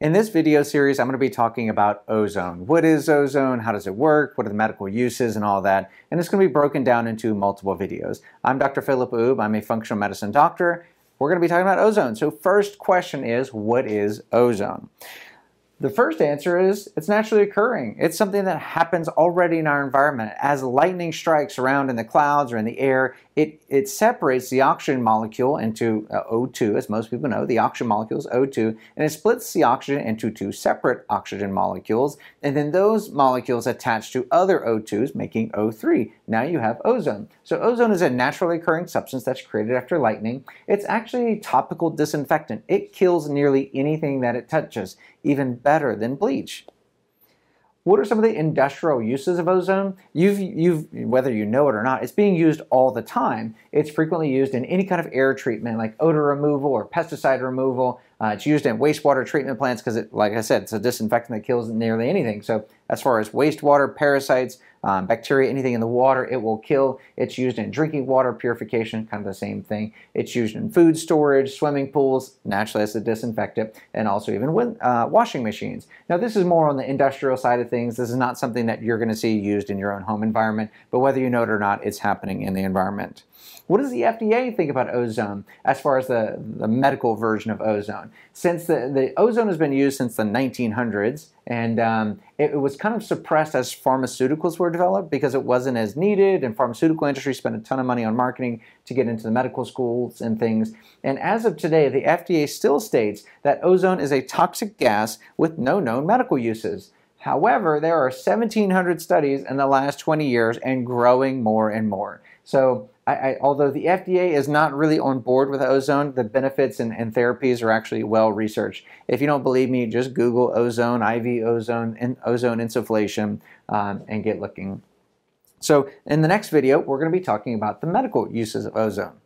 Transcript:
In this video series, I'm going to be talking about ozone. What is ozone? How does it work? What are the medical uses and all that? And it's going to be broken down into multiple videos. I'm Dr. Philip Oob. I'm a functional medicine doctor. We're going to be talking about ozone. So first question is, what is ozone? The first answer is it's naturally occurring. It's something that happens already in our environment. As lightning strikes around in the clouds or in the air, it, it separates the oxygen molecule into uh, O2, as most people know. The oxygen molecule is O2, and it splits the oxygen into two separate oxygen molecules, and then those molecules attach to other O2s, making O3. Now you have ozone. So ozone is a naturally occurring substance that's created after lightning. It's actually a topical disinfectant. It kills nearly anything that it touches, even better than bleach. What are some of the industrial uses of ozone? You've, you've, whether you know it or not, it's being used all the time. It's frequently used in any kind of air treatment like odor removal or pesticide removal. Uh, it's used in wastewater treatment plants because, like I said, it's a disinfectant that kills nearly anything. So as far as wastewater, parasites, um, bacteria, anything in the water, it will kill. It's used in drinking water purification, kind of the same thing. It's used in food storage, swimming pools, naturally as a disinfectant, and also even with uh, washing machines. Now, this is more on the industrial side of things. This is not something that you're going to see used in your own home environment, but whether you know it or not, it's happening in the environment. What does the FDA think about ozone as far as the, the medical version of ozone? Since the, the ozone has been used since the 1900s, and um, it, it, was kind of suppressed as pharmaceuticals were developed because it wasn't as needed, and pharmaceutical industry spent a ton of money on marketing to get into the medical schools and things. And as of today, the FDA still states that ozone is a toxic gas with no known medical uses. However, there are 1,700 studies in the last 20 years and growing more and more. So I, I, although the FDA is not really on board with ozone, the benefits and, and, therapies are actually well researched. If you don't believe me, just Google ozone, IV ozone, and ozone insufflation, um, and get looking. So in the next video, we're going to be talking about the medical uses of ozone.